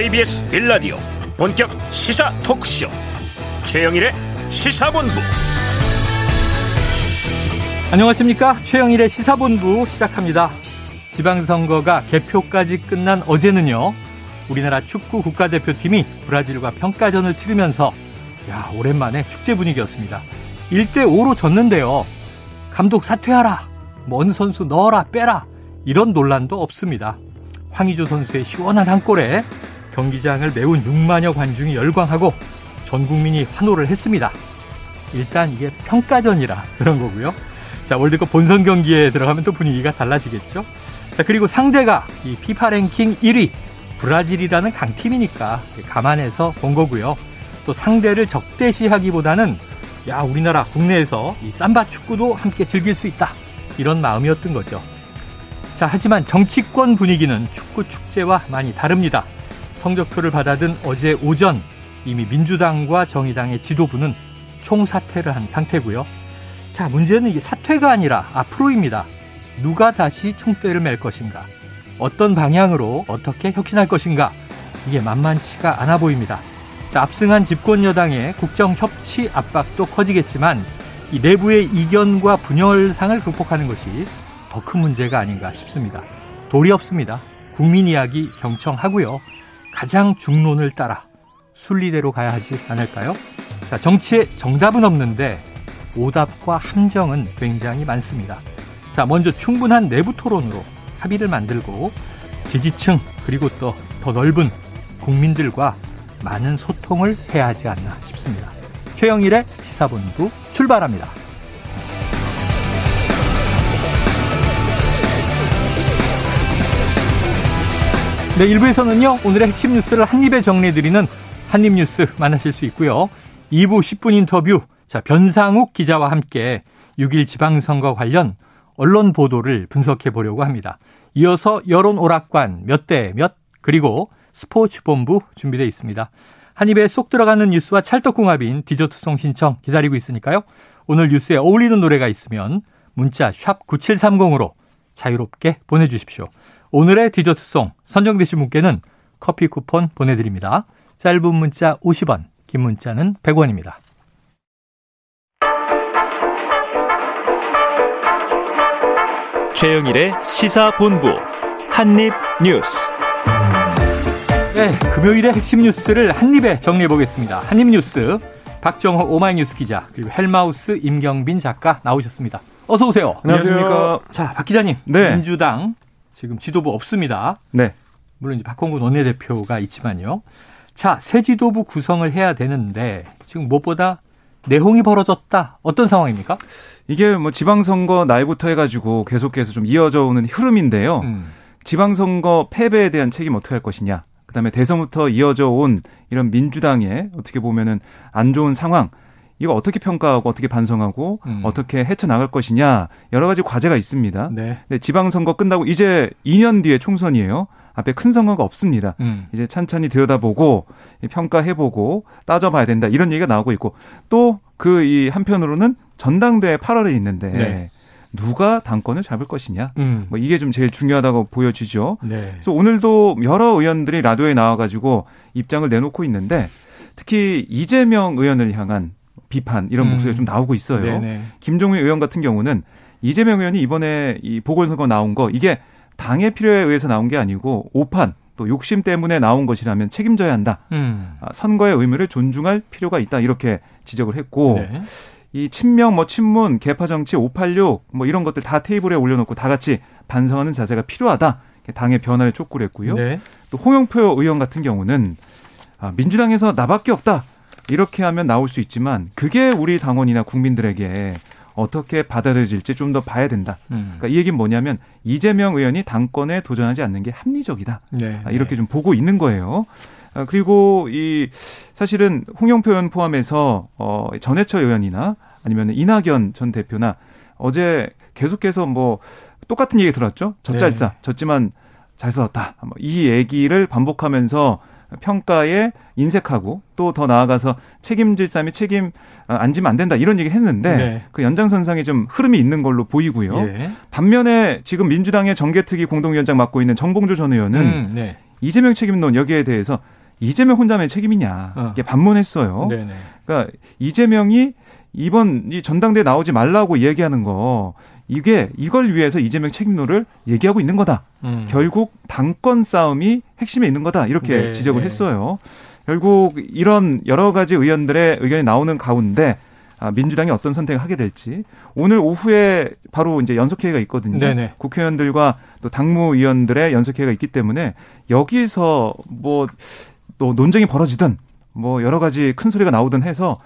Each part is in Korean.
KBS 빌라디오 본격 시사 토크쇼. 최영일의 시사본부. 안녕하십니까? 최영일의 시사본부 시작합니다. 지방선거가 개표까지 끝난 어제는요 우리나라 축구 국가대표팀이 브라질과 평가전을 치르면서 야 오랜만에 축제 분위기였습니다. 1대5로 졌는데요. 감독 사퇴하라 먼 선수 넣어라 빼라 이런 논란도 없습니다. 황의조 선수의 시원한 한 골에 경기장을 메운 6만여 관중이 열광하고 전 국민이 환호를 했습니다. 일단 이게 평가전이라 그런 거고요. 자, 월드컵 본선 경기에 들어가면 또 분위기가 달라지겠죠. 자, 그리고 상대가 이 피파 랭킹 1위 브라질이라는 강팀이니까 감안해서 본 거고요. 또 상대를 적대시하기보다는 야, 우리나라 국내에서 이 삼바 축구도 함께 즐길 수 있다. 이런 마음이었던 거죠. 자, 하지만 정치권 분위기는 축구 축제와 많이 다릅니다. 성적표를 받아든 어제 오전 이미 민주당과 정의당의 지도부는 총사퇴를 한 상태고요. 자, 문제는 이게 사퇴가 아니라 앞으로입니다. 누가 다시 총대를 맬 것인가? 어떤 방향으로 어떻게 혁신할 것인가? 이게 만만치가 않아 보입니다. 자, 압승한 집권 여당의 국정 협치 압박도 커지겠지만 이 내부의 이견과 분열상을 극복하는 것이 더 큰 문제가 아닌가 싶습니다. 도리 없습니다. 국민 이야기 경청하고요. 가장 중론을 따라 순리대로 가야 하지 않을까요? 자, 정치에 정답은 없는데 오답과 함정은 굉장히 많습니다. 자, 먼저 충분한 내부 토론으로 합의를 만들고 지지층 그리고 또 더 넓은 국민들과 많은 소통을 해야 하지 않나 싶습니다. 최영일의 시사본부 출발합니다. 네, 1부에서는요, 오늘의 핵심 뉴스를 한입에 정리해드리는 한입뉴스 만나실 수 있고요. 2부 10분 인터뷰, 자, 변상욱 기자와 함께 6일 지방선거 관련 언론 보도를 분석해 보려고 합니다. 이어서 여론 오락관 몇 대 몇, 그리고 스포츠 본부 준비되어 있습니다. 한 입에 쏙 들어가는 뉴스와 찰떡궁합인 디저트송 신청 기다리고 있으니까요. 오늘 뉴스에 어울리는 노래가 있으면 문자 샵 9730으로 자유롭게 보내주십시오. 오늘의 디저트송 선정되신 분께는 커피 쿠폰 보내드립니다. 짧은 문자 50원, 긴 문자는 100원입니다. 최영일의 시사본부 한입뉴스 네, 금요일의 핵심 뉴스를 한입에 정리해 보겠습니다. 한입뉴스 박정호 오마이뉴스 기자 그리고 헬마우스 임경빈 작가 나오셨습니다. 어서 오세요. 안녕하십니까. 자, 박 기자님. 네. 민주당 지금 지도부 없습니다. 네. 물론 이제 박홍근 원내대표가 있지만요. 자, 새 지도부 구성을 해야 되는데 지금 무엇보다 내홍이 벌어졌다. 어떤 상황입니까? 이게 뭐 지방선거 날부터 해가지고 계속해서 좀 이어져 오는 흐름인데요. 음. 지방선거 패배에 대한 책임 어떻게 할 것이냐. 그다음에 대선부터 이어져 온 이런 민주당의 어떻게 보면은 안 좋은 상황. 이거 어떻게 평가하고 어떻게 반성하고 음. 어떻게 헤쳐나갈 것이냐 여러 가지 과제가 있습니다. 네. 근데 지방선거 끝나고 이제 2년 뒤에 총선이에요. 앞에 큰 선거가 없습니다. 음. 이제 찬찬히 들여다보고 평가해보고 따져봐야 된다 이런 얘기가 나오고 있고 또 그 이 한편으로는 전당대회 8월에 있는데 네. 누가 당권을 잡을 것이냐. 음. 뭐 이게 좀 제일 중요하다고 보여지죠. 네. 그래서 오늘도 여러 의원들이 라디오에 나와가지고 입장을 내놓고 있는데 특히 이재명 의원을 향한 비판 이런 음. 목소리가 좀 나오고 있어요. 네네. 김종인 의원 같은 경우는 이재명 의원이 이번에 이 보궐선거 나온 거 이게 당의 필요에 의해서 나온 게 아니고 오판 또 욕심 때문에 나온 것이라면 책임져야 한다. 음. 아, 선거의 의무를 존중할 필요가 있다. 이렇게 지적을 했고 네. 이 친명 뭐 친문 개파 정치 586 뭐 이런 것들 다 테이블에 올려놓고 다 같이 반성하는 자세가 필요하다. 당의 변화를 촉구를 했고요. 네. 또 홍영표 의원 같은 경우는 아, 민주당에서 나밖에 없다. 이렇게 하면 나올 수 있지만 그게 우리 당원이나 국민들에게 어떻게 받아들여질지 좀 더 봐야 된다. 음. 그러니까 이 얘기는 뭐냐면 이재명 의원이 당권에 도전하지 않는 게 합리적이다. 네, 아, 이렇게 네. 좀 보고 있는 거예요. 아, 그리고 이 사실은 홍영표 의원 포함해서 어 전해철 의원이나 아니면 이낙연 전 대표나 어제 계속해서 뭐 똑같은 얘기 들었죠. 젖잘싸 네. 졌지만 잘 싸웠다. 뭐이 얘기를 반복하면서 평가에 인색하고 또 더 나아가서 책임질 사람이 책임 어, 안 지면 안 된다 이런 얘기 했는데 네. 그 연장선상에 좀 흐름이 있는 걸로 보이고요. 예. 반면에 지금 민주당의 정계특위 공동위원장 맡고 있는 정봉주 전 의원은 음, 네. 이재명 책임론 여기에 대해서 이재명 혼자만의 책임이냐 어. 이게 반문했어요. 네네. 그러니까 이재명이 이번 이 전당대에 나오지 말라고 얘기하는 거 이게 이걸 위해서 이재명 책임론을 얘기하고 있는 거다. 음. 결국 당권 싸움이 핵심에 있는 거다. 이렇게 네, 지적을 네. 했어요. 결국 이런 여러 가지 의원들의 의견이 나오는 가운데 아, 민주당이 어떤 선택을 하게 될지 오늘 오후에 바로 이제 연석회의가 있거든요. 네네. 국회의원들과 또 당무위원들의 연석회의가 있기 때문에 여기서 뭐 또 논쟁이 벌어지든 뭐 여러 가지 큰 소리가 나오든 해서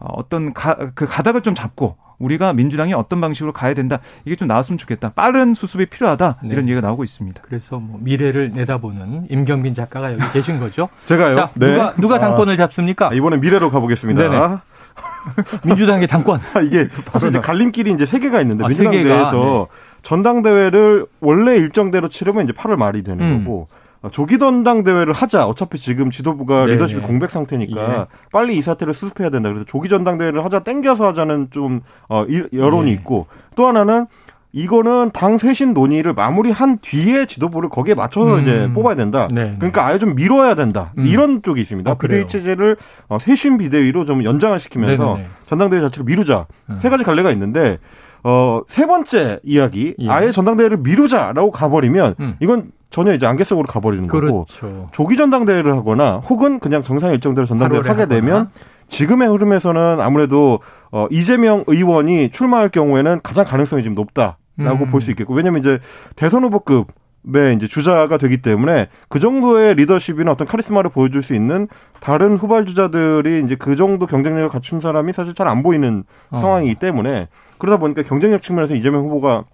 어떤 가, 그 가닥을 좀 잡고 우리가 민주당이 어떤 방식으로 가야 된다 이게 좀 나왔으면 좋겠다 빠른 수습이 필요하다 네. 이런 얘기가 나오고 있습니다. 그래서 뭐 미래를 내다보는 임경빈 작가가 여기 계신 거죠? 제가요. 자, 네. 누가 누가 당권을 잡습니까? 아, 이번에 미래로 가보겠습니다. 네네. 민주당의 당권. 아, 이게 사실 이제 갈림길이 이제 세 개가 있는데 아, 민주당 내에서 네. 전당대회를 원래 일정대로 치르면 이제 8월 말이 되는 음. 거고 어, 조기 전당 대회를 하자. 어차피 지금 지도부가 네 리더십이 네. 공백 상태니까 예. 빨리 이 사태를 수습해야 된다. 그래서 조기 전당 대회를 하자 땡겨서 하자는 좀 어, 여론이 예. 있고 또 하나는 이거는 당 쇄신 논의를 마무리한 뒤에 지도부를 거기에 맞춰서 음. 이제 뽑아야 된다. 네, 네. 그러니까 아예 좀 미뤄야 된다. 음. 이런 쪽이 있습니다. 아, 비대위 체제를 어, 쇄신 비대위로 좀 연장을 시키면서 네네네. 네, 네. 전당대회 자체를 미루자. 음. 세 가지 갈래가 있는데 어, 세 번째 이야기, 예. 아예 전당대회를 미루자라고 가버리면, 음. 이건 전혀 이제 안개 속으로 가버리는 그렇죠. 거고, 조기 전당대회를 하거나, 혹은 그냥 정상 일정대로 전당대회를 하게 하거나. 되면, 지금의 흐름에서는 아무래도, 어, 이재명 의원이 출마할 경우에는 가장 가능성이 좀 높다. 라고 음. 볼수 있겠고 왜냐면 이제 대선 후보급 의 이제 주자가 되기 때문에 그 정도의 리더십이나 어떤 카리스마를 보여줄 수 있는 다른 후발 주자들이 이제 그 정도 경쟁력을 갖춘 사람이 사실 잘 안 보이는 어. 상황이기 때문에 그러다 보니까 경쟁력 측면에서 이재명 후보가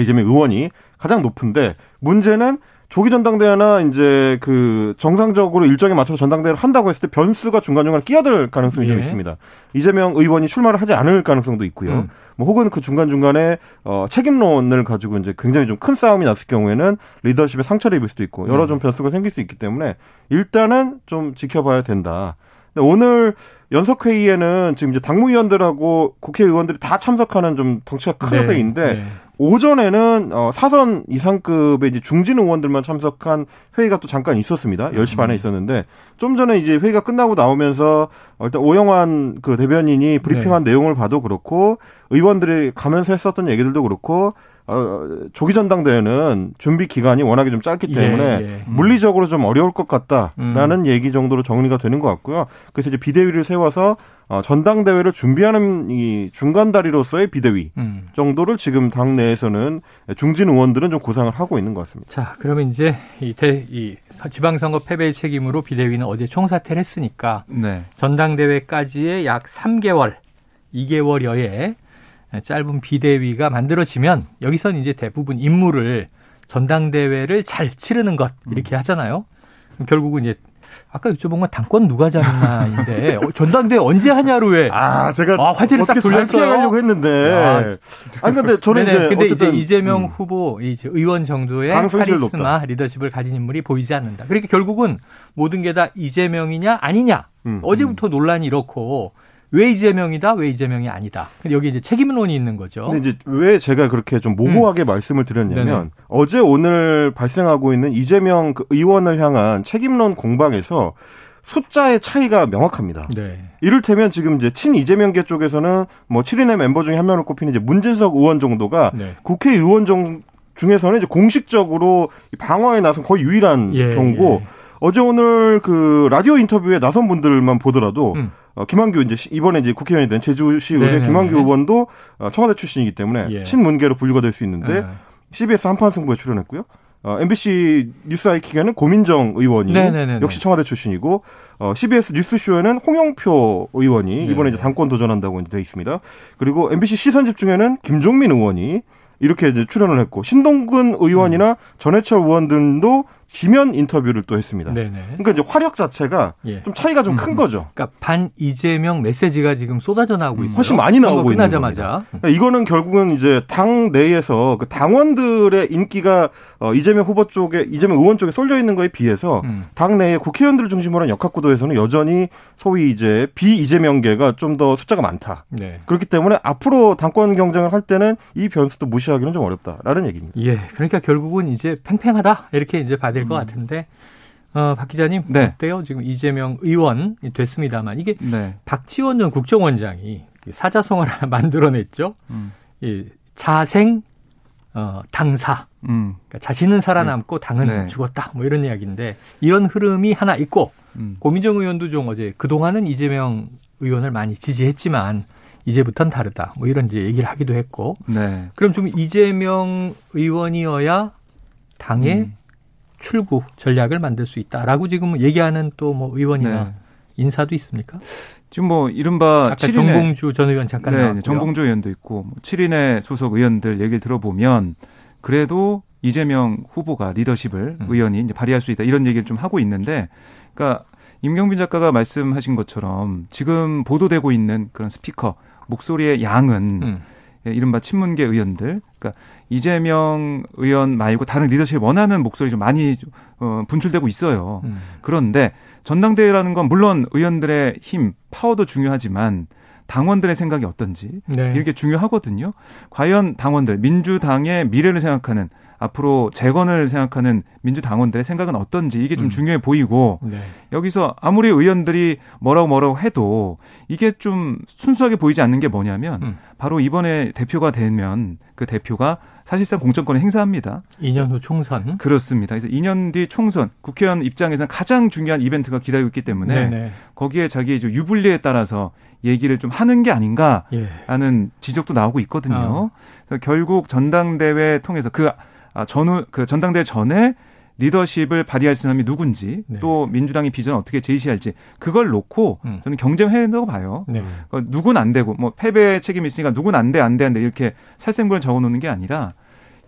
이재명 의원이 가장 높은데 문제는 조기 전당대회나 이제 그 정상적으로 일정에 맞춰서 전당대회를 한다고 했을 때 변수가 중간중간 끼어들 가능성이 예. 좀 있습니다. 이재명 의원이 출마를 하지 않을 가능성도 있고요. 음. 뭐 혹은 그 중간중간에 어 책임론을 가지고 이제 굉장히 좀 큰 싸움이 났을 경우에는 리더십에 상처를 입을 수도 있고 여러 음. 좀 변수가 생길 수 있기 때문에 일단은 좀 지켜봐야 된다. 오늘 연석 회의에는 지금 이제 당무위원들하고 국회의원들이 다 참석하는 좀 덩치가 큰 네, 회의인데 네. 오전에는 어 사선 이상급의 이제 중진 의원들만 참석한 회의가 또 잠깐 있었습니다. 10시 반에 음. 있었는데 좀 전에 이제 회의가 끝나고 나오면서 일단 오영환 그 대변인이 브리핑한 네. 내용을 봐도 그렇고 의원들이 가면서 했었던 얘기들도 그렇고 어, 조기 전당대회는 준비 기간이 워낙에 좀 짧기 때문에 예, 예. 물리적으로 좀 어려울 것 같다라는 음. 얘기 정도로 정리가 되는 것 같고요. 그래서 이제 비대위를 세워서 어, 전당대회를 준비하는 이 중간 다리로서의 비대위 음. 정도를 지금 당 내에서는 중진 의원들은 좀 고상을 하고 있는 것 같습니다. 자, 그러면 이제 이, 대, 이 지방선거 패배의 책임으로 비대위는 어제 총사퇴를 했으니까 네. 전당대회까지의 약 3개월, 2개월여의 짧은 비대위가 만들어지면 여기서는 이제 대부분 임무를 전당대회를 잘 치르는 것 이렇게 음. 하잖아요. 결국은 이제 아까 여쭤본 건 당권 누가 잡나인데 어, 전당대회 언제 하냐로 왜? 아 제가 아, 화제를 딱 돌렸어요. 했는데. 아, 아니 근데 저는 네네, 이제 근데 어쨌든 이제 이재명 음. 후보 이제 의원 정도의 카리스마 높다. 리더십을 가진 인물이 보이지 않는다. 그러니까 결국은 모든 게 다 이재명이냐 아니냐. 음, 어제부터 음. 논란이 이렇고 왜 이재명이다, 왜 이재명이 아니다. 여기 이제 책임론이 있는 거죠. 근데 이제 왜 제가 그렇게 좀 모호하게 음. 말씀을 드렸냐면 네네. 어제 오늘 발생하고 있는 이재명 그 의원을 향한 책임론 공방에서 숫자의 차이가 명확합니다. 네. 이를테면 지금 이제 친 이재명계 쪽에서는 뭐 7인의 멤버 중에 한 명을 꼽히는 이제 문진석 의원 정도가 네. 국회의원 정 중에서는 이제 공식적으로 방어에 나선 거의 유일한 예, 경우고 예. 어제 오늘 그 라디오 인터뷰에 나선 분들만 보더라도 음. 어, 김한규 이제 이번에 이제 국회의원이 된 제주시 의회 김한규 의원도 어, 청와대 출신이기 때문에 예. 친문계로 분류가 될 수 있는데 네. CBS 한판 승부에 출연했고요. 어, MBC 뉴스 아이킥에는 고민정 의원이 네네네네. 역시 청와대 출신이고 어, CBS 뉴스쇼에는 홍영표 의원이 네 이번에 이제 당권 도전한다고 이제 돼 있습니다. 그리고 MBC 시선 집중에는 김종민 의원이 이렇게 이제 출연을 했고 신동근 의원이나 음. 전해철 의원 등도 지면 인터뷰를 또 했습니다. 네네. 그러니까 이제 화력 자체가 예. 좀 차이가 좀큰 음. 거죠. 그러니까 반 이재명 메시지가 지금 쏟아져 나오고 음. 있어요. 훨씬 많이 나오고 있는 겁니다. 그러니까 이거는 결국은 이제 당 내에서 그 당원들의 인기가 어, 이재명 후보 쪽에 이재명 의원 쪽에 쏠려 있는 거에 비해서 음. 당 내에 국회의원들을 중심으로 한 역학구도에서는 여전히 소위 이제 비 이재명계가 좀 더 숫자가 많다. 네. 그렇기 때문에 앞으로 당권 경쟁을 할 때는 이 변수도 무시하기는 좀 어렵다라는 얘기입니다. 예, 그러니까 결국은 이제 팽팽하다 이렇게 이제 봐야 될것 음. 같은데 어, 박 기자님 네. 어때요? 지금 이재명 의원이 됐습니다만 이게 네. 박지원 전 국정원장이 그 사자성어를 하나 만들어냈죠. 음. 이 자생 어, 당사. 음. 그러니까 자신은 살아남고 당은 네. 죽었다. 뭐 이런 이야기인데 이런 흐름이 하나 있고 음. 고민정 의원도 좀 어제 그동안은 이재명 의원을 많이 지지했지만 이제부터는 다르다. 뭐 이런 이제 얘기를 하기도 했고. 네. 그럼 좀 이재명 의원이어야 당의 음. 출구 전략을 만들 수 있다라고 지금 얘기하는 또 뭐 의원이나 네. 인사도 있습니까? 지금 뭐 이른바 아까 7인의, 정봉주 전 의원 잠깐 네, 나왔고요. 정봉주 의원도 있고 뭐 7인의 소속 의원들 얘기를 들어보면 그래도 이재명 후보가 리더십을 음. 의원이 이제 발휘할 수 있다 이런 얘기를 좀 하고 있는데 그러니까 임경빈 작가가 말씀하신 것처럼 지금 보도되고 있는 그런 스피커 목소리의 양은 음. 예, 이른바 친문계 의원들, 그러니까 이재명 의원 말고 다른 리더십을 원하는 목소리 좀 많이 어, 분출되고 있어요. 음. 그런데 전당대회라는 건 물론 의원들의 힘, 파워도 중요하지만 당원들의 생각이 어떤지 네. 이렇게 중요하거든요. 과연 당원들, 민주당의 미래를 생각하는 앞으로 재건을 생각하는 민주당원들의 생각은 어떤지 이게 좀 음. 중요해 보이고 네. 여기서 아무리 의원들이 뭐라고 뭐라고 해도 이게 좀 순수하게 보이지 않는 게 뭐냐면 음. 바로 이번에 대표가 되면 그 대표가 사실상 공천권을 행사합니다. 2년 후 총선. 그렇습니다. 그래서 2년 뒤 총선 국회의원 입장에서는 가장 중요한 이벤트가 기다리고 있기 때문에 네네. 거기에 자기 유불리에 따라서 얘기를 좀 하는 게 아닌가 하는 예. 지적도 나오고 있거든요. 어. 그래서 결국 전당대회 통해서 그 아, 전후 그 전당대회 전에 리더십을 발휘할 사람이 누군지 네. 또 민주당의 비전 을 어떻게 제시할지 그걸 놓고 음. 저는 경쟁해야 된다고 봐요. 네. 그러니까 누군 안 되고 뭐 패배 책임이 있으니까 누군 안 돼 안 돼 안 돼 이렇게 살생부를 적어놓는 게 아니라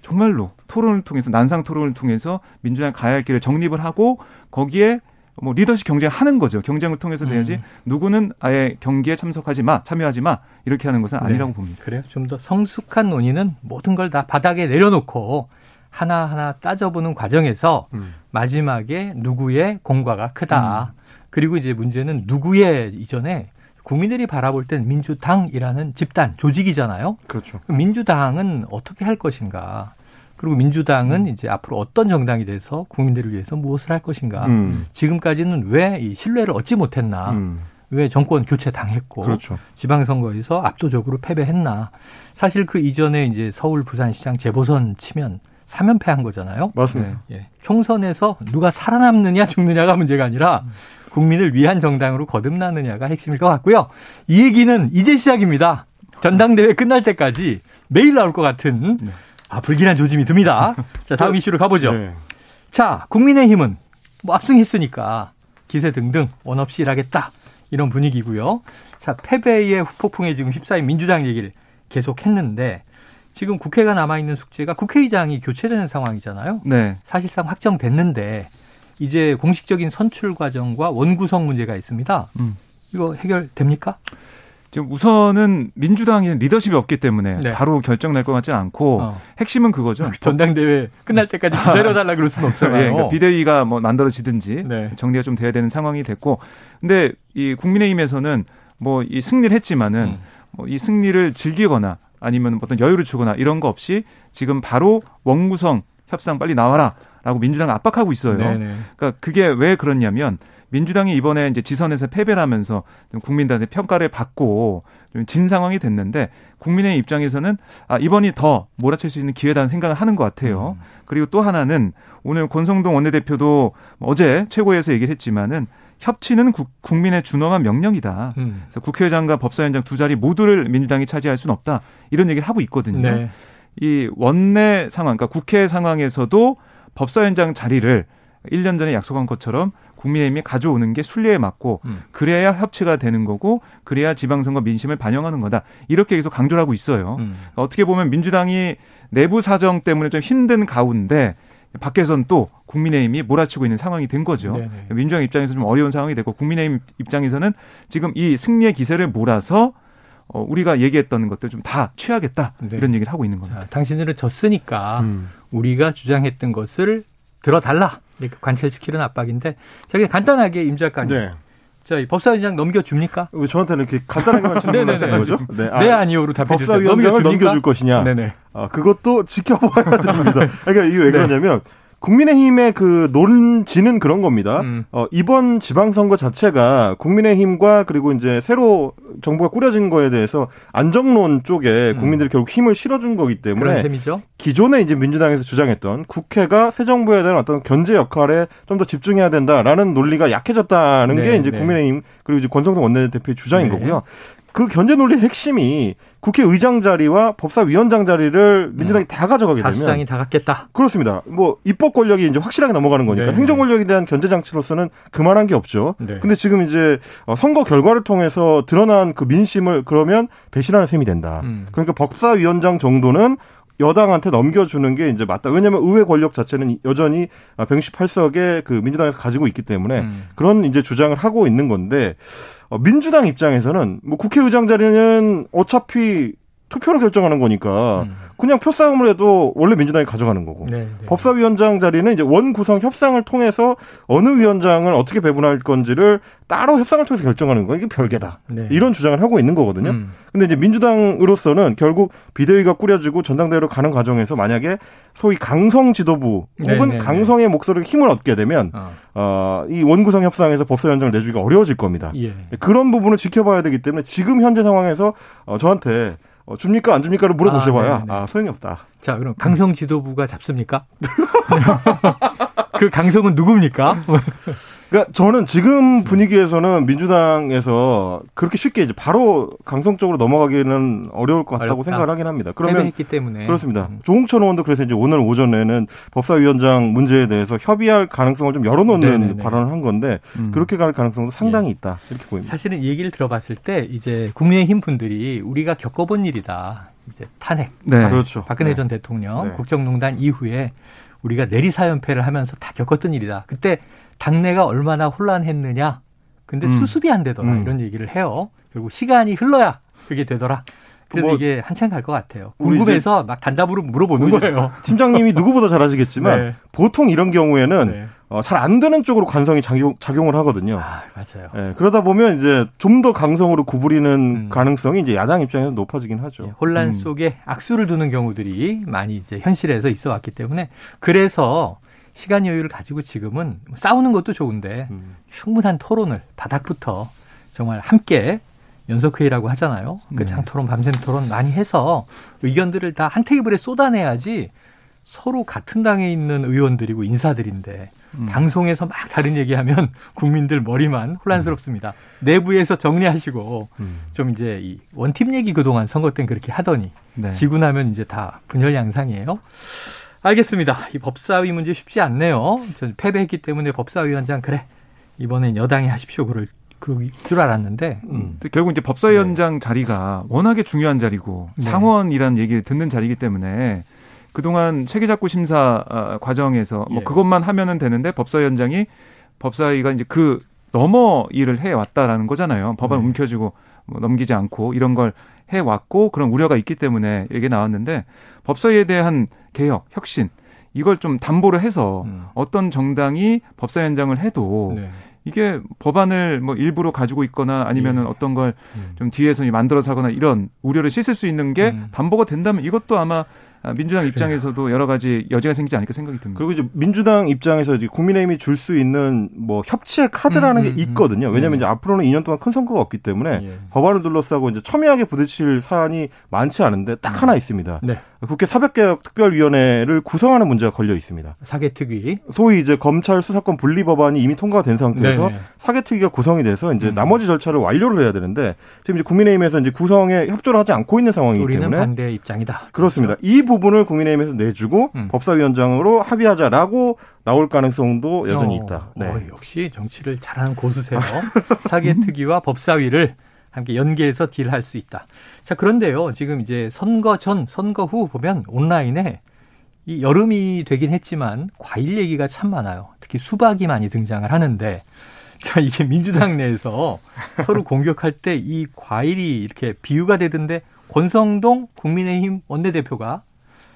정말로 토론을 통해서 난상 토론을 통해서 민주당 가야 할 길을 정립을 하고 거기에 뭐 리더십 경쟁하는 거죠. 경쟁을 통해서 돼야지 음. 누구는 아예 경기에 참석하지 마, 참여하지 마 이렇게 하는 것은 아니라고 네. 봅니다. 그래요. 좀 더 성숙한 논의는 모든 걸 다 바닥에 내려놓고 하나하나 따져보는 과정에서 음. 마지막에 누구의 공과가 크다. 음. 그리고 이제 문제는 누구의 이전에 국민들이 바라볼 땐 민주당이라는 집단, 조직이잖아요. 그렇죠. 민주당은 어떻게 할 것인가. 그리고 민주당은 음. 이제 앞으로 어떤 정당이 돼서 국민들을 위해서 무엇을 할 것인가. 음. 지금까지는 왜 이 신뢰를 얻지 못했나. 음. 왜 정권 교체 당했고 그렇죠. 지방선거에서 압도적으로 패배했나. 사실 그 이전에 이제 서울 부산시장 재보선 치면 3연패한 거잖아요. 맞습니다. 네. 예. 총선에서 누가 살아남느냐 죽느냐가 문제가 아니라 국민을 위한 정당으로 거듭나느냐가 핵심일 것 같고요. 이 얘기는 이제 시작입니다. 전당대회 끝날 때까지 매일 나올 것 같은 네. 아, 불길한 조짐이 듭니다. 자, 다음 이슈로 가보죠. 네. 자, 국민의힘은 뭐 압승했으니까 기세 등등 원 없이 일하겠다. 이런 분위기고요. 자, 패배의 폭풍에 지금 휩싸인 민주당 얘기를 계속 했는데 지금 국회가 남아있는 숙제가 국회의장이 교체되는 상황이잖아요. 네. 사실상 확정됐는데 이제 공식적인 선출 과정과 원구성 문제가 있습니다. 음. 이거 해결됩니까? 지금 우선은 민주당이 리더십이 없기 때문에 네. 바로 결정 날 것 같지는 않고 어. 핵심은 그거죠. 전당대회 끝날 때까지 기다려달라 그럴 수는 없잖아요. 네, 그러니까 비대위가 뭐 만들어지든지 네. 정리가 좀 돼야 되는 상황이 됐고, 근데 이 국민의힘에서는 뭐 이 승리를 했지만은 음. 뭐이 승리를 즐기거나 아니면 어떤 여유를 주거나 이런 거 없이 지금 바로 원구성 협상 빨리 나와라. 라고 민주당 압박하고 있어요. 네네. 그러니까 그게 왜 그렇냐면 민주당이 이번에 이제 지선에서 패배를 하면서 국민들한테 평가를 받고 좀 진 상황이 됐는데 국민의 입장에서는 아 이번이 더 몰아칠 수 있는 기회라는 생각을 하는 것 같아요. 음. 그리고 또 하나는 오늘 권성동 원내대표도 어제 최고위에서 얘기를 했지만은 협치는 국, 민의 준엄한 명령이다. 음. 그래서 국회의장과 법사위원장 두 자리 모두를 민주당이 차지할 수는 없다. 이런 얘기를 하고 있거든요. 네. 이 원내 상황, 그러니까 국회 상황에서도 법사위원장 자리를 1년 전에 약속한 것처럼 국민의힘이 가져오는 게 순리에 맞고 음. 그래야 협치가 되는 거고 그래야 지방선거 민심을 반영하는 거다. 이렇게 계속 강조를 하고 있어요. 음. 그러니까 어떻게 보면 민주당이 내부 사정 때문에 좀 힘든 가운데 밖에선 또 국민의힘이 몰아치고 있는 상황이 된 거죠. 네네. 민주당 입장에서 좀 어려운 상황이 됐고 국민의힘 입장에서는 지금 이 승리의 기세를 몰아서 어, 우리가 얘기했던 것들 좀 다 취하겠다 네. 이런 얘기를 하고 있는 겁니다. 자, 당신들은 졌으니까 음. 우리가 주장했던 것을 들어달라 이렇게 관철시키는 압박인데 자기 간단하게 임 작가님. 네. 자, 법사위원장 넘겨줍니까? 왜 저한테는 이렇게 간단하게만 질문하시는 거죠? 네, 아, 네 아니요로 답해 주세요. 법사위원장을 넘겨줄 것이냐? 네네. 아, 그것도 지켜봐야 됩니다. 그러니까 이게 왜 네. 그러냐면 국민의힘의 그 논지는 그런 겁니다. 음. 어, 이번 지방선거 자체가 국민의힘과 그리고 이제 새로 정부가 꾸려진 거에 대해서 안정론 쪽에 음. 국민들이 음. 결국 힘을 실어준 거기 때문에 기존에 이제 민주당에서 주장했던 국회가 새 정부에 대한 어떤 견제 역할에 좀 더 집중해야 된다라는 논리가 약해졌다는 네, 게 이제 네. 국민의힘 그리고 이제 권성동 원내대표의 주장인 네. 거고요. 그 견제 논리의 핵심이 국회의장 자리와 법사위원장 자리를 민주당이 음. 다 가져가게 되면 다수당이 다 갖겠다. 그렇습니다. 뭐 입법 권력이 이제 확실하게 넘어가는 거니까 네. 행정 권력에 대한 견제 장치로서는 그만한 게 없죠. 네. 근데 지금 이제 어, 선거 결과를 통해서 드러난 그 민심을 그러면 배신하는 셈이 된다. 음. 그러니까 법사위원장 정도는 여당한테 넘겨주는 게 이제 맞다. 왜냐하면 의회 권력 자체는 여전히 168석에 그 민주당에서 가지고 있기 때문에 음. 그런 이제 주장을 하고 있는 건데 어, 민주당 입장에서는 뭐 국회의장 자리는 어차피 투표로 결정하는 거니까 음. 그냥 표싸움을 해도 원래 민주당이 가져가는 거고 네, 네. 법사위원장 자리는 이제 원 구성 협상을 통해서 어느 위원장을 어떻게 배분할 건지를 따로 협상을 통해서 결정하는 거 이게 별개다 네. 이런 주장을 하고 있는 거거든요. 음. 근데 이제 민주당으로서는 결국 비대위가 꾸려지고 전당대회로 가는 과정에서 만약에 소위 강성 지도부 네, 혹은 네, 네. 강성의 목소리가 힘을 얻게 되면 어. 어, 이 원구성 협상에서 법사위원장을 내주기가 어려워질 겁니다. 예. 그런 부분을 지켜봐야 되기 때문에 지금 현재 상황에서 어, 저한테 어, 줍니까 안 줍니까를 물어보셔봐야 아, 아, 소용이 없다. 자 그럼 강성 지도부가 잡습니까? 그 강성은 누굽니까? 그러니까 저는 지금 분위기에서는 민주당에서 그렇게 쉽게 이제 바로 강성적으로 넘어가기는 어려울 것 같다고 어렵다. 생각을 하긴 합니다. 그러면 했기 때문에 그렇습니다. 음. 조홍천 의원도 그래서 이제 오늘 오전에는 법사위원장 문제에 대해서 협의할 가능성을 좀 열어놓는 네네네. 발언을 한 건데 음. 그렇게 갈 가능성도 상당히 예. 있다 이렇게 보입니다. 사실은 이 얘기를 들어봤을 때 이제 국민의힘 분들이 우리가 겪어본 일이다. 이제 탄핵, 네. 그렇죠. 박근혜 네. 전 대통령 네. 국정농단 이후에 우리가 내리사연패를 하면서 다 겪었던 일이다. 그때 당내가 얼마나 혼란했느냐. 근데 음. 수습이 안 되더라. 음. 이런 얘기를 해요. 결국 시간이 흘러야 그게 되더라. 그래서 뭐 이게 한참 갈 것 같아요. 궁금해서 막 단답으로 물어보는 거예요. 팀장님이 누구보다 잘 아시겠지만 네. 보통 이런 경우에는 네. 어, 잘 안 되는 쪽으로 관성이 작용, 작용을 하거든요. 아, 맞아요. 네, 그러다 보면 이제 좀 더 강성으로 구부리는 음. 가능성이 이제 야당 입장에서 높아지긴 하죠. 네, 혼란 음. 속에 악수를 두는 경우들이 많이 이제 현실에서 있어 왔기 때문에 그래서 시간 여유를 가지고 지금은 싸우는 것도 좋은데 음. 충분한 토론을 바닥부터 정말 함께 연석회의라고 하잖아요. 그 네. 장토론, 밤샘 토론 많이 해서 의견들을 다 한 테이블에 쏟아내야지 서로 같은 당에 있는 의원들이고 인사들인데 음. 방송에서 막 다른 얘기하면 국민들 머리만 혼란스럽습니다. 음. 내부에서 정리하시고 음. 좀 이제 이 원팀 얘기 그동안 선거 땐 그렇게 하더니 네. 지고 나면 이제 다 분열 양상이에요. 알겠습니다. 이 법사위 문제 쉽지 않네요. 전 패배했기 때문에 법사위원장 그래 이번엔 여당이 하십시오. 그럴 그럴 줄 알았는데 음. 결국 이제 법사위원장 네. 자리가 워낙에 중요한 자리고 네. 상원이라는 얘기를 듣는 자리이기 때문에 그동안 체계작구 심사 아, 과정에서 뭐 예. 그것만 하면은 되는데 법사위원장이 법사위가 이제 그 넘어 일을 해 왔다라는 거잖아요. 법안 네. 움켜쥐고 뭐 넘기지 않고 이런 걸 해왔고 그런 우려가 있기 때문에 얘기 나왔는데 법사위에 대한 개혁, 혁신 이걸 좀 담보를 해서 음. 어떤 정당이 법사위원장을 해도 네. 이게 법안을 뭐 일부러 가지고 있거나 아니면은 예. 어떤 걸좀 음. 뒤에서 만들어서 하거나 이런 우려를 씻을 수 있는 게 음. 담보가 된다면 이것도 아마 아, 민주당 입장에서도 여러 가지 여지가 생기지 않을까 생각이 듭니다. 그리고 이제 민주당 입장에서 이제 국민의힘이 줄 수 있는 뭐 협치의 카드라는 음, 음, 게 있거든요. 왜냐하면 음. 이제 앞으로는 2년 동안 큰 선거가 없기 때문에 예. 법안을 둘러싸고 이제 첨예하게 부딪힐 사안이 많지 않은데 딱 음. 하나 있습니다. 네. 국회 사법개혁 특별위원회를 구성하는 문제가 걸려 있습니다. 사개특위. 소위 이제 검찰 수사권 분리 법안이 이미 통과가 된 상태에서 네네. 사개특위가 구성이 돼서 이제 음. 나머지 절차를 완료를 해야 되는데 지금 이제 국민의힘에서 이제 구성에 협조를 하지 않고 있는 상황이기 우리는 때문에 반대 입장이다. 그렇습니다. 그렇죠? 이 부분을 국민의힘에서 내주고 음. 법사위원장으로 합의하자라고 나올 가능성도 여전히 어, 있다. 네. 어, 역시 정치를 잘하는 고수세요. 사개특위와 법사위를 함께 연계해서 딜할 수 있다. 자, 그런데요. 지금 이제 선거 전, 선거 후 보면 온라인에 이 여름이 되긴 했지만 과일 얘기가 참 많아요. 특히 수박이 많이 등장을 하는데 자, 이게 민주당 내에서 서로 공격할 때 이 과일이 이렇게 비유가 되던데 권성동 국민의힘 원내대표가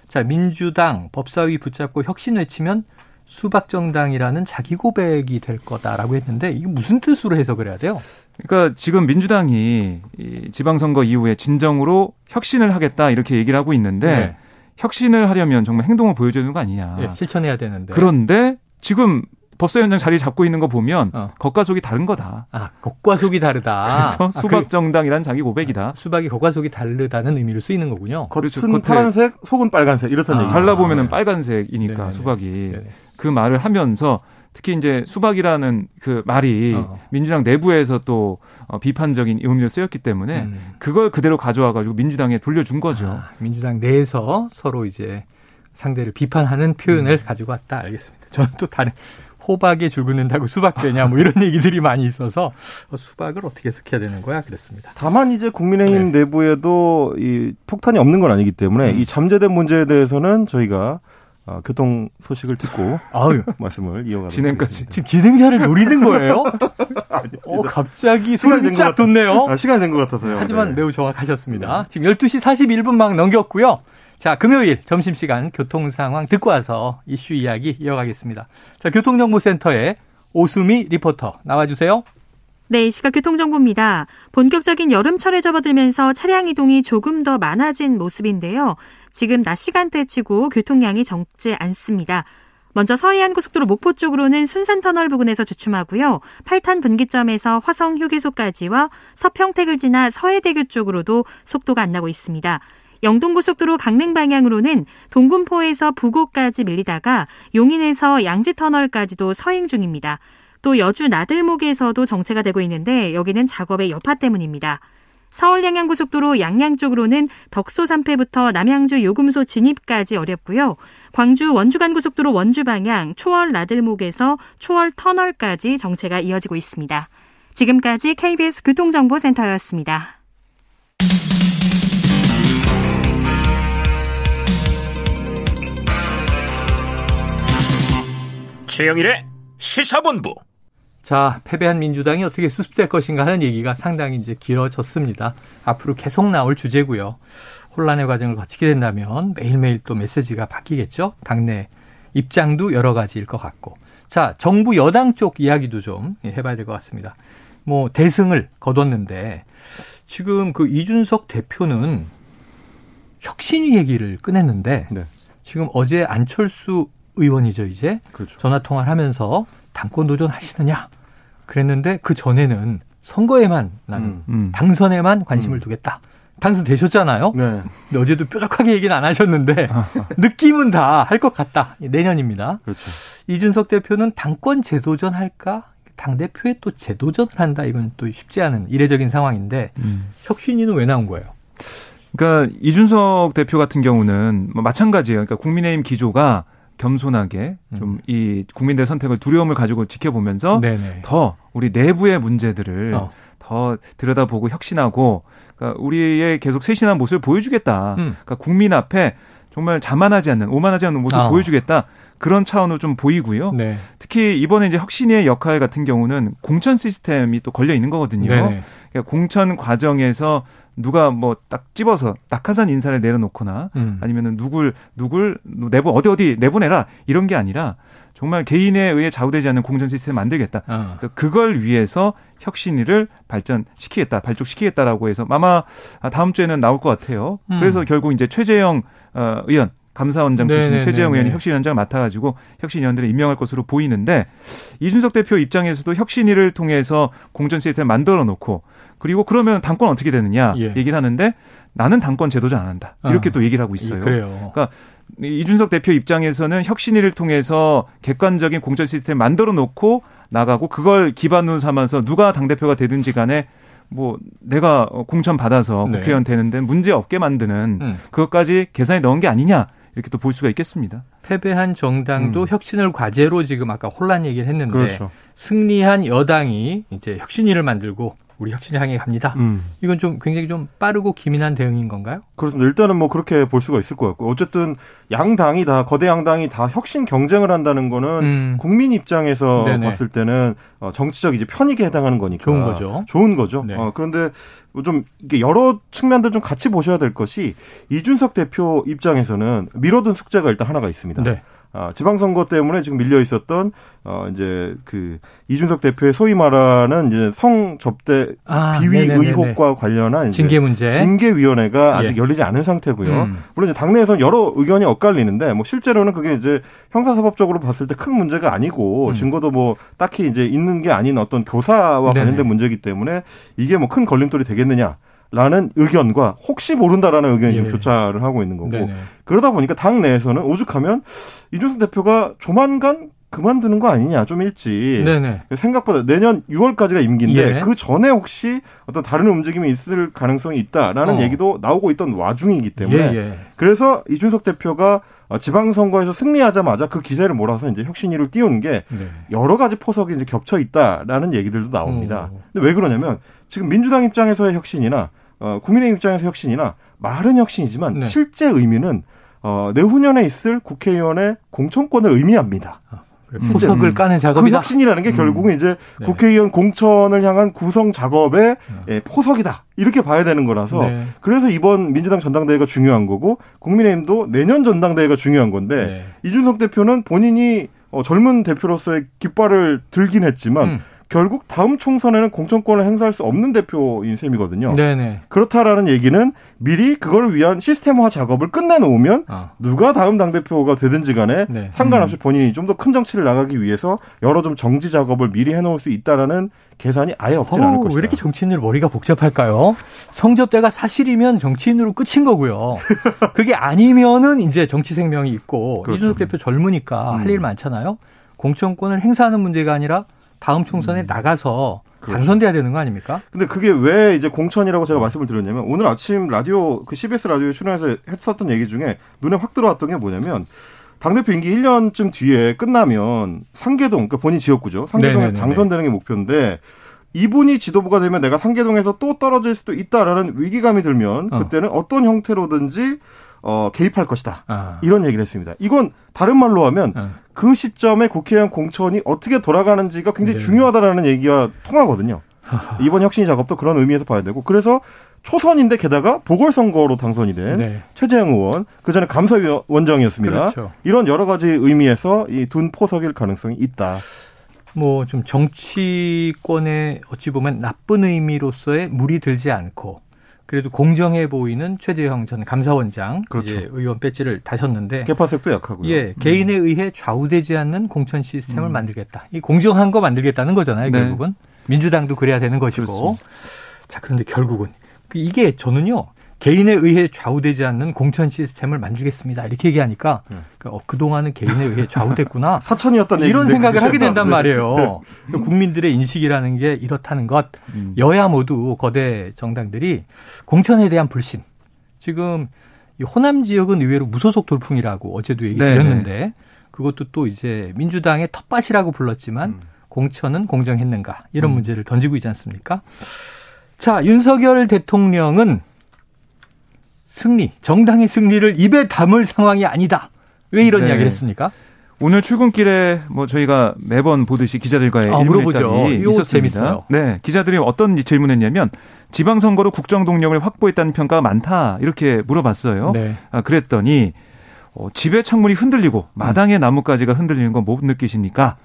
자, 민주당 법사위 붙잡고 혁신 외치면 수박정당이라는 자기 고백이 될 거다라고 했는데 이게 무슨 뜻으로 해석을 해야 돼요? 그러니까 지금 민주당이 이 지방선거 이후에 진정으로 혁신을 하겠다 이렇게 얘기를 하고 있는데 네. 혁신을 하려면 정말 행동을 보여줘야 되는 거 아니냐. 예, 실천해야 되는데. 그런데 지금 법사위원장 자리 잡고 있는 거 보면 어. 겉과 속이 다른 거다. 아, 겉과 속이 다르다. 그래서 아, 수박 정당이란 자기 고백이다. 아, 수박이 겉과 속이 다르다는 의미로 쓰이는 거군요. 겉은 그렇죠. 파란색, 속은 빨간색 이렇다는 아, 얘기. 잘라 보면은 빨간색이니까 네네. 수박이 네네. 그 말을 하면서 특히 이제 수박이라는 그 말이 어. 민주당 내부에서 또 어, 비판적인 의미로 쓰였기 때문에 음. 그걸 그대로 가져와 가지고 민주당에 돌려준 거죠. 아, 민주당 내에서 서로 이제 상대를 비판하는 표현을 음. 가지고 왔다 알겠습니다. 저는 또 다른 호박에 줄 긋는다고 수박 되냐 뭐 이런 얘기들이 많이 있어서 어, 수박을 어떻게 해석해야 되는 거야 그랬습니다. 다만 이제 국민의힘 네. 내부에도 이 폭탄이 없는 건 아니기 때문에 음. 이 잠재된 문제에 대해서는 저희가 어, 교통 소식을 듣고 아유. 말씀을 이어가도록 진행까지 지금 진행자를 노리는 거예요? 어 갑자기 소리 쫙 돋네요. 아, 시간 된 것 같아서요. 하지만 네. 매우 정확하셨습니다. 지금 12시 41분 막 넘겼고요. 자, 금요일 점심시간 교통 상황 듣고 와서 이슈 이야기 이어가겠습니다. 자, 교통정보센터에 오수미 리포터 나와주세요. 네, 시각 교통정보입니다. 본격적인 여름철에 접어들면서 차량 이동이 조금 더 많아진 모습인데요. 지금 낮 시간대 치고 교통량이 적지 않습니다. 먼저 서해안 고속도로 목포 쪽으로는 순산터널 부근에서 주춤하고요. 8탄 분기점에서 화성 휴게소까지와 서평택을 지나 서해대교 쪽으로도 속도가 안 나고 있습니다. 영동고속도로 강릉 방향으로는 동군포에서 부곡까지 밀리다가 용인에서 양지터널까지도 서행 중입니다. 또 여주 나들목에서도 정체가 되고 있는데 여기는 작업의 여파 때문입니다. 서울 양양고속도로 양양 쪽으로는 덕소 3패부터 남양주 요금소 진입까지 어렵고요. 광주 원주간 고속도로 원주 방향 초월 나들목에서 초월 터널까지 정체가 이어지고 있습니다. 지금까지 KBS 교통정보센터였습니다. 최영일의 시사본부. 자, 패배한 민주당이 어떻게 수습될 것인가 하는 얘기가 상당히 이제 길어졌습니다. 앞으로 계속 나올 주제고요. 혼란의 과정을 거치게 된다면 매일매일 또 메시지가 바뀌겠죠. 당내 입장도 여러 가지일 것 같고. 자, 정부 여당 쪽 이야기도 좀 해봐야 될 것 같습니다. 뭐 대승을 거뒀는데 지금 그 이준석 대표는 혁신위 얘기를 꺼냈는데 네. 지금 어제 안철수 의원이죠, 이제. 그렇죠. 전화 통화를 하면서 당권 도전 하시느냐. 그랬는데 그 전에는 선거에만 나는 음, 음. 당선에만 관심을 음. 두겠다. 당선되셨잖아요. 네. 근데 어제도 뾰족하게 얘기는 안 하셨는데 느낌은 다 할 것 같다. 내년입니다. 그렇죠. 이준석 대표는 당권 재도전 할까? 당 대표에 또 재도전을 한다. 이건 또 쉽지 않은 이례적인 상황인데 음. 혁신위는 왜 나온 거예요? 그러니까 이준석 대표 같은 경우는 뭐 마찬가지예요. 그러니까 국민의힘 기조가 겸손하게 음. 좀이 국민들의 선택을 두려움을 가지고 지켜보면서 네네. 더 우리 내부의 문제들을 어. 더 들여다보고 혁신하고 그러니까 우리의 계속 쇄신한 모습을 보여주겠다. 음. 그러니까 국민 앞에 정말 자만하지 않는 오만하지 않는 모습을 아. 보여주겠다. 그런 차원으로 좀 보이고요. 네. 특히 이번에 이제 혁신의 역할 같은 경우는 공천 시스템이 또 걸려 있는 거거든요. 그러니까 공천 과정에서 누가 뭐 딱 집어서 낙하산 인사를 내려놓거나 음. 아니면은 누굴 누굴 내보 어디 어디 내보내라 이런 게 아니라 정말 개인에 의해 좌우되지 않는 공천 시스템을 만들겠다. 어. 그래서 그걸 위해서 혁신위를 발전시키겠다, 발족시키겠다라고 해서 아마 다음 주에는 나올 것 같아요. 음. 그래서 결국 이제 최재형 어, 의원 감사원장 출신 최재형 의원이 혁신위원장을 맡아가지고 혁신위원들을 임명할 것으로 보이는데 이준석 대표 입장에서도 혁신위를 통해서 공천 시스템을 만들어 놓고 그리고 그러면 당권 어떻게 되느냐 예. 얘기를 하는데 나는 당권 제도전 안 한다. 이렇게 아, 또 얘기를 하고 있어요. 그래요. 그러니까 이준석 대표 입장에서는 혁신위를 통해서 객관적인 공천 시스템 만들어 놓고 나가고 그걸 기반으로 삼아서 누가 당 대표가 되든지 간에 뭐 내가 공천 받아서 네. 국회의원 되는데 문제 없게 만드는 음. 그것까지 계산에 넣은 게 아니냐 이렇게 또 볼 수가 있겠습니다. 패배한 정당도 음. 혁신을 과제로 지금 아까 혼란 얘기를 했는데 그렇죠. 승리한 여당이 이제 혁신위를 만들고 우리 혁신을 향해 갑니다. 음. 이건 좀 굉장히 좀 빠르고 기민한 대응인 건가요? 그렇습니다. 일단은 뭐 그렇게 볼 수가 있을 것 같고 어쨌든 양당이 다 거대 양당이 다 혁신 경쟁을 한다는 거는 음. 국민 입장에서 네네. 봤을 때는 어, 정치적 이제 편익에 해당하는 거니까 좋은 거죠. 좋은 거죠. 네. 어, 그런데 좀 이게 여러 측면들 좀 같이 보셔야 될 것이 이준석 대표 입장에서는 미뤄둔 숙제가 일단 하나가 있습니다. 네. 아, 지방선거 때문에 지금 밀려 있었던 어 이제 그 이준석 대표의 소위 말하는 이제 성 접대 아, 비위 네네네네. 의혹과 관련한 징계 문제 징계 위원회가 아직 예. 열리지 않은 상태고요. 음. 물론 이제 당내에서는 여러 의견이 엇갈리는데 뭐 실제로는 그게 이제 형사사법적으로 봤을 때 큰 문제가 아니고 음. 증거도 뭐 딱히 이제 있는 게 아닌 어떤 교사와 네네. 관련된 문제이기 때문에 이게 뭐 큰 걸림돌이 되겠느냐. 라는 의견과 혹시 모른다라는 의견이 예. 좀 교차를 하고 있는 거고 네네. 그러다 보니까 당 내에서는 오죽하면 이준석 대표가 조만간 그만두는 거 아니냐 좀 일찍 네네. 생각보다 내년 6월까지가 임기인데 예. 그 전에 혹시 어떤 다른 움직임이 있을 가능성이 있다라는 어. 얘기도 나오고 있던 와중이기 때문에 예, 예. 그래서 이준석 대표가 지방선거에서 승리하자마자 그 기세를 몰아서 이제 혁신위를 띄운 게 네. 여러 가지 포석이 이제 겹쳐 있다라는 얘기들도 나옵니다. 오. 근데 왜 그러냐면 지금 민주당 입장에서의 혁신이나 어, 국민의힘 입장에서 혁신이나 말은 혁신이지만 네. 실제 의미는 어, 내후년에 있을 국회의원의 공천권을 의미합니다. 아, 포석을 음. 까는 작업이다. 그 혁신이라는 게 음. 결국은 이제 네. 국회의원 공천을 향한 구성 작업의 네. 예, 포석이다. 이렇게 봐야 되는 거라서 네. 그래서 이번 민주당 전당대회가 중요한 거고 국민의힘도 내년 전당대회가 중요한 건데 네. 이준석 대표는 본인이 어, 젊은 대표로서의 깃발을 들긴 했지만 음. 결국 다음 총선에는 공천권을 행사할 수 없는 대표인 셈이거든요. 네네. 그렇다라는 얘기는 미리 그걸 위한 시스템화 작업을 끝내놓으면 아. 누가 다음 당대표가 되든지 간에 네. 상관없이 음. 본인이 좀 더 큰 정치를 나가기 위해서 여러 좀 정지 작업을 미리 해놓을 수 있다라는 계산이 아예 없지 않을 것이다. 왜 이렇게 정치인들 머리가 복잡할까요? 성접대가 사실이면 정치인으로 끝인 거고요. 그게 아니면은 이제 정치 생명이 있고 그렇죠. 이준석 대표 젊으니까 음. 할일 많잖아요. 공천권을 행사하는 문제가 아니라 다음 총선에 음. 나가서 그렇죠. 당선돼야 되는 거 아닙니까? 근데 그게 왜 이제 공천이라고 제가 말씀을 드렸냐면 오늘 아침 라디오 그 CBS 라디오에 출연해서 했었던 얘기 중에 눈에 확 들어왔던 게 뭐냐면 당대표 임기 1년쯤 뒤에 끝나면 상계동, 그러니까 본인 지역구죠. 상계동에서 네네네네. 당선되는 게 목표인데 이분이 지도부가 되면 내가 상계동에서 또 떨어질 수도 있다라는 위기감이 들면 어. 그때는 어 떤 형태로든지 어, 개입할 것이다. 아. 이런 얘기를 했습니다. 이건 다른 말로 하면 아. 그 시점에 국회의원 공천이 어떻게 돌아가는지가 굉장히 네. 중요하다라는 얘기가 통하거든요. 이번 혁신 작업도 그런 의미에서 봐야 되고 그래서 초선인데 게다가 보궐선거로 당선이 된 네. 최재형 의원 그 전에 감사위원장이었습니다. 그렇죠. 이런 여러 가지 의미에서 이 둔 포석일 가능성이 있다. 뭐 좀 정치권에 어찌 보면 나쁜 의미로서의 무리 들지 않고 그래도 공정해 보이는 최재형 전 감사원장 그렇죠. 이제 의원 배지를 다셨는데 개파색도 약하고요. 예, 음. 개인에 의해 좌우되지 않는 공천 시스템을 음. 만들겠다. 이 공정한 거 만들겠다는 거잖아요. 네. 결국은 민주당도 그래야 되는 것이고. 그렇습니다. 자, 그런데 결국은 그 이게 저는요. 개인에 의해 좌우되지 않는 공천 시스템을 만들겠습니다. 이렇게 얘기하니까 네. 그, 어, 그동안은 개인에 의해 좌우됐구나. 사천이었던 이런 생각을 하게 된단 네. 말이에요. 네. 국민들의 인식이라는 게 이렇다는 것. 음. 여야 모두 거대 정당들이 공천에 대한 불신. 지금 호남 지역은 의외로 무소속 돌풍이라고 어제도 얘기 네, 드렸는데 네. 그것도 또 이제 민주당의 텃밭이라고 불렀지만 음. 공천은 공정했는가 이런 음. 문제를 던지고 있지 않습니까? 자, 윤석열 대통령은 승리, 정당의 승리를 입에 담을 상황이 아니다. 왜 이런 네. 이야기를 했습니까? 오늘 출근길에 뭐 저희가 매번 보듯이 기자들과의 아, 물어보죠. 있었습니다. 재밌어요. 네, 기자들이 어떤 질문했냐면 지방선거로 국정 동력을 확보했다는 평가가 많다 이렇게 물어봤어요. 네. 아, 그랬더니 어, 집의 창문이 흔들리고 마당의 나뭇가지가 흔들리는 건 못 느끼십니까?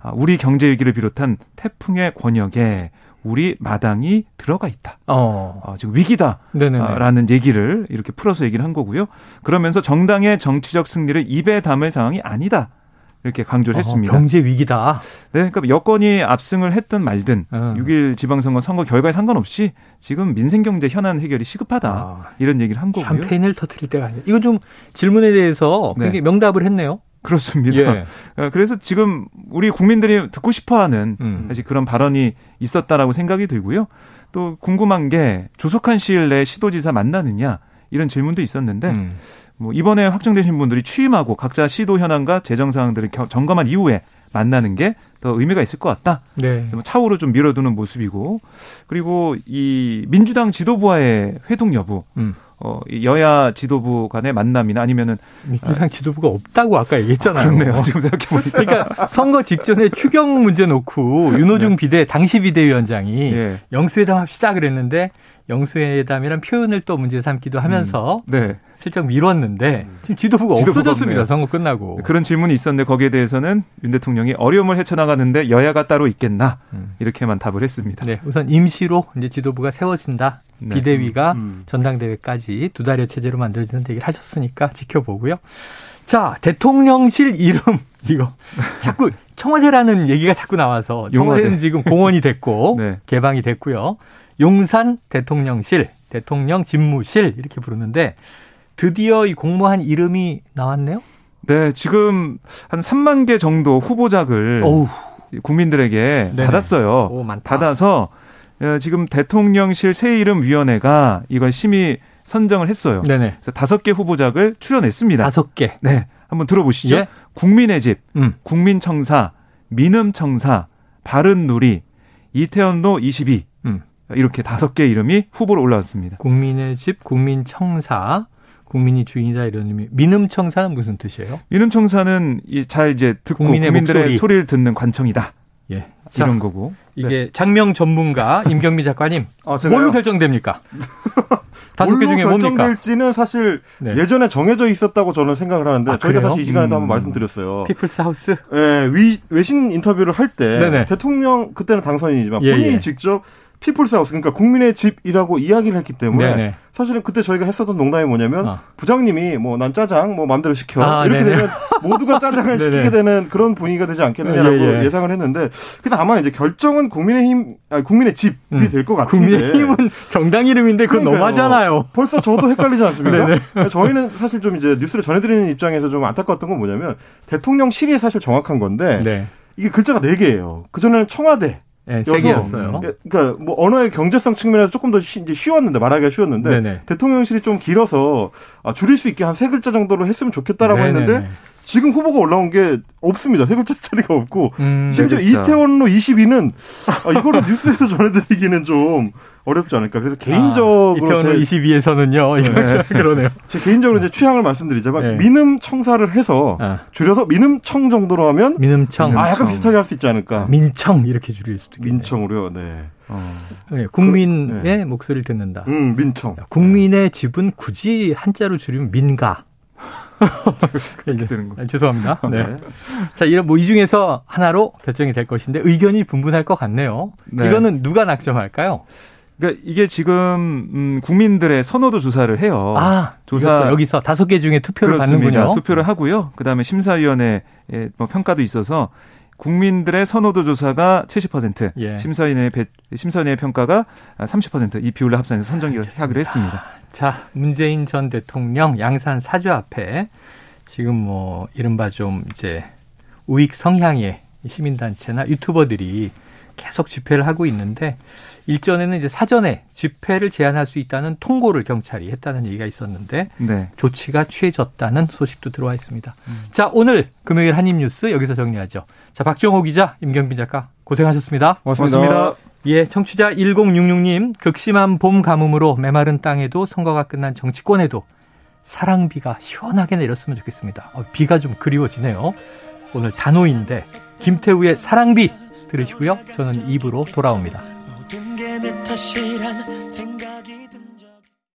아, 우리 경제 위기를 비롯한 태풍의 권역에 우리 마당이 들어가 있다. 어. 어 지금 위기다라는 얘기를 이렇게 풀어서 얘기를 한 거고요. 그러면서 정당의 정치적 승리를 입에 담을 상황이 아니다. 이렇게 강조를 어, 했습니다. 경제 위기다. 네, 그러니까 여건이 압승을 했든 말든 음. 6일 지방선거 선거 결과에 상관없이 지금 민생 경제 현안 해결이 시급하다 아. 이런 얘기를 한 거고요. 샴페인을 터트릴 때가 아니에요. 이건 좀 질문에 대해서 굉장히 네. 명답을 했네요. 그렇습니다. 예. 어, 그래서 지금 우리 국민들이 듣고 싶어하는 음. 사실 그런 발언이 있었다라고 생각이 들고요. 또 궁금한 게 조속한 시일 내에 시도지사 만나느냐 이런 질문도 있었는데 음. 뭐 이번에 확정되신 분들이 취임하고 각자 시도 현황과 재정 사항들을 점검한 이후에 만나는 게 더 의미가 있을 것 같다. 네. 뭐 차후로 좀 밀어두는 모습이고 그리고 이 민주당 지도부와의 회동 여부. 음. 어, 여야 지도부 간의 만남이나 아니면은 민주당 지도부가 없다고 아까 얘기했잖아요. 아, 그렇네요. 지금 생각해 보니까. 그러니까 선거 직전에 추경 문제 놓고 윤호중 네. 비대 당시 비대위원장이 네. 영수회담 합시다 그랬는데 영수회담이란 표현을 또 문제 삼기도 하면서 음. 네. 슬쩍 미뤘는데 지금 지도부가, 지도부가 없어졌습니다. 없네요. 선거 끝나고. 그런 질문이 있었는데 거기에 대해서는 윤 대통령이 어려움을 헤쳐나가는데 여야가 따로 있겠나 음. 이렇게만 답을 했습니다. 네, 우선 임시로 이제 지도부가 세워진다. 네. 비대위가 음. 음. 전당대회까지 두 달여 체제로 만들어지는 얘기를 하셨으니까 지켜보고요. 자, 대통령실 이름 이거 자꾸 청와대라는 얘기가 자꾸 나와서 청와대는 지금 공원이 됐고 네. 개방이 됐고요. 용산 대통령실, 대통령 집무실 이렇게 부르는데 드디어 이 공모한 이름이 나왔네요. 네, 지금 한 3만 개 정도 후보작을 어우. 국민들에게 네네. 받았어요. 오, 받아서 어, 지금 대통령실 새 이름 위원회가 이걸 심의 선정을 했어요. 네네. 그래서 다섯 개 후보작을 출연했습니다. 다섯 개. 네, 한번 들어보시죠. 예? 국민의 집, 음. 국민청사, 민음청사, 바른누리, 이태원로 22 음. 이렇게 다섯 개 이름이 후보로 올라왔습니다. 국민의 집, 국민청사, 국민이 주인이다 이런 의미. 민음청사는 무슨 뜻이에요? 민음청사는 잘 이제 듣고 국민의 국민들의 목소리. 소리를 듣는 관청이다. 예. 이런 자, 거고. 이게 네. 장명 전문가 임경미 작가님. 아, 뭘로 결정됩니까? 다섯 개 중에 뭡니까? 결정될지는 사실 네. 예전에 정해져 있었다고 저는 생각을 하는데 아, 저희가 사실 이 시간에도 음. 한번 말씀드렸어요. 피플스 하우스? 예, 위, 외신 인터뷰를 할 때 대통령 그때는 당선인이지만 예, 본인이 예. 직접 피플스 하우스 그러니까 국민의 집이라고 이야기를 했기 때문에 네네. 사실은 그때 저희가 했었던 농담이 뭐냐면 어. 부장님이 뭐 난 짜장 뭐 마음대로 시켜 아, 이렇게 네네. 되면 모두가 짜장을 시키게 되는 그런 분위기가 되지 않겠느냐라고 예, 예. 상을 했는데 그래서 아마 이제 결정은 국민의힘 아니, 국민의 집이 음. 될것 같은데 국민의힘은 정당 이름인데 그건 너무하잖아요. 벌써 저도 헷갈리지 않습니까? 저희는 사실 좀 이제 뉴스를 전해드리는 입장에서 좀 안타까웠던 건 뭐냐면 대통령실이 사실 정확한 건데 네. 이게 글자가 네 개예요. 그 전에는 청와대 네, 세 개였어요. 예, 그러니까 뭐 언어의 경제성 측면에서 조금 더 쉬, 이제 쉬웠는데 말하기가 쉬웠는데 네네. 대통령실이 좀 길어서 아, 줄일 수 있게 한 세 글자 정도로 했으면 좋겠다라고 네네네. 했는데 지금 후보가 올라온 게 없습니다. 세 글자짜리가 없고 음, 심지어 네, 이태원로 22는 아, 이거를 뉴스에서 전해드리기는 좀 어렵지 않을까. 그래서 개인적으로 아, 이태원 22에서는요. 네. 그러네요. 제 개인적으로 이제 취향을 말씀드리자면 네. 민음 청사를 해서 아. 줄여서 민음 청 정도로 하면 민음 청 아 약간 비슷하게 할 수 있지 않을까. 민청 이렇게 줄일 수도 있겠네요. 민청으로요. 네. 어. 네, 국민의 그, 네. 목소리를 듣는다. 음, 민청. 국민의 집은 굳이 한자로 줄이면 민가. 이렇게 되는 거. 아, 죄송합니다. 네. 네. 자, 이런 뭐 이 중에서 하나로 결정이 될 것인데 의견이 분분할 것 같네요. 네. 이거는 누가 낙점할까요? 그러니까 이게 지금 음, 국민들의 선호도 조사를 해요. 아, 조사 여기서 다섯 개 중에 투표를 그렇습니다. 받는군요. 투표를 하고요. 그다음에 심사위원회 뭐 평가도 있어서 국민들의 선호도 조사가 70%, 예. 심사위원회 심사위원회 평가가 30%이 비율로 합산해서 선정기를 하기로 했습니다. 자, 문재인 전 대통령 양산 사주 앞에 지금 뭐 이른바 좀 이제 우익 성향의 시민단체나 유튜버들이 계속 집회를 하고 있는데 일전에는 이제 사전에 집회를 제한할 수 있다는 통고를 경찰이 했다는 얘기가 있었는데 네. 조치가 취해졌다는 소식도 들어와 있습니다. 음. 자 오늘 금요일 한입 뉴스 여기서 정리하죠. 자 박정호 기자, 임경빈 작가 고생하셨습니다. 고맙습니다. 고맙습니다. 예, 청취자 1066님 극심한 봄 가뭄으로 메마른 땅에도 선거가 끝난 정치권에도 사랑비가 시원하게 내렸으면 좋겠습니다. 어, 비가 좀 그리워지네요. 오늘 단오인데 김태우의 사랑비 들으시고요. 저는 입으로 돌아옵니다. 내 탓이란 생각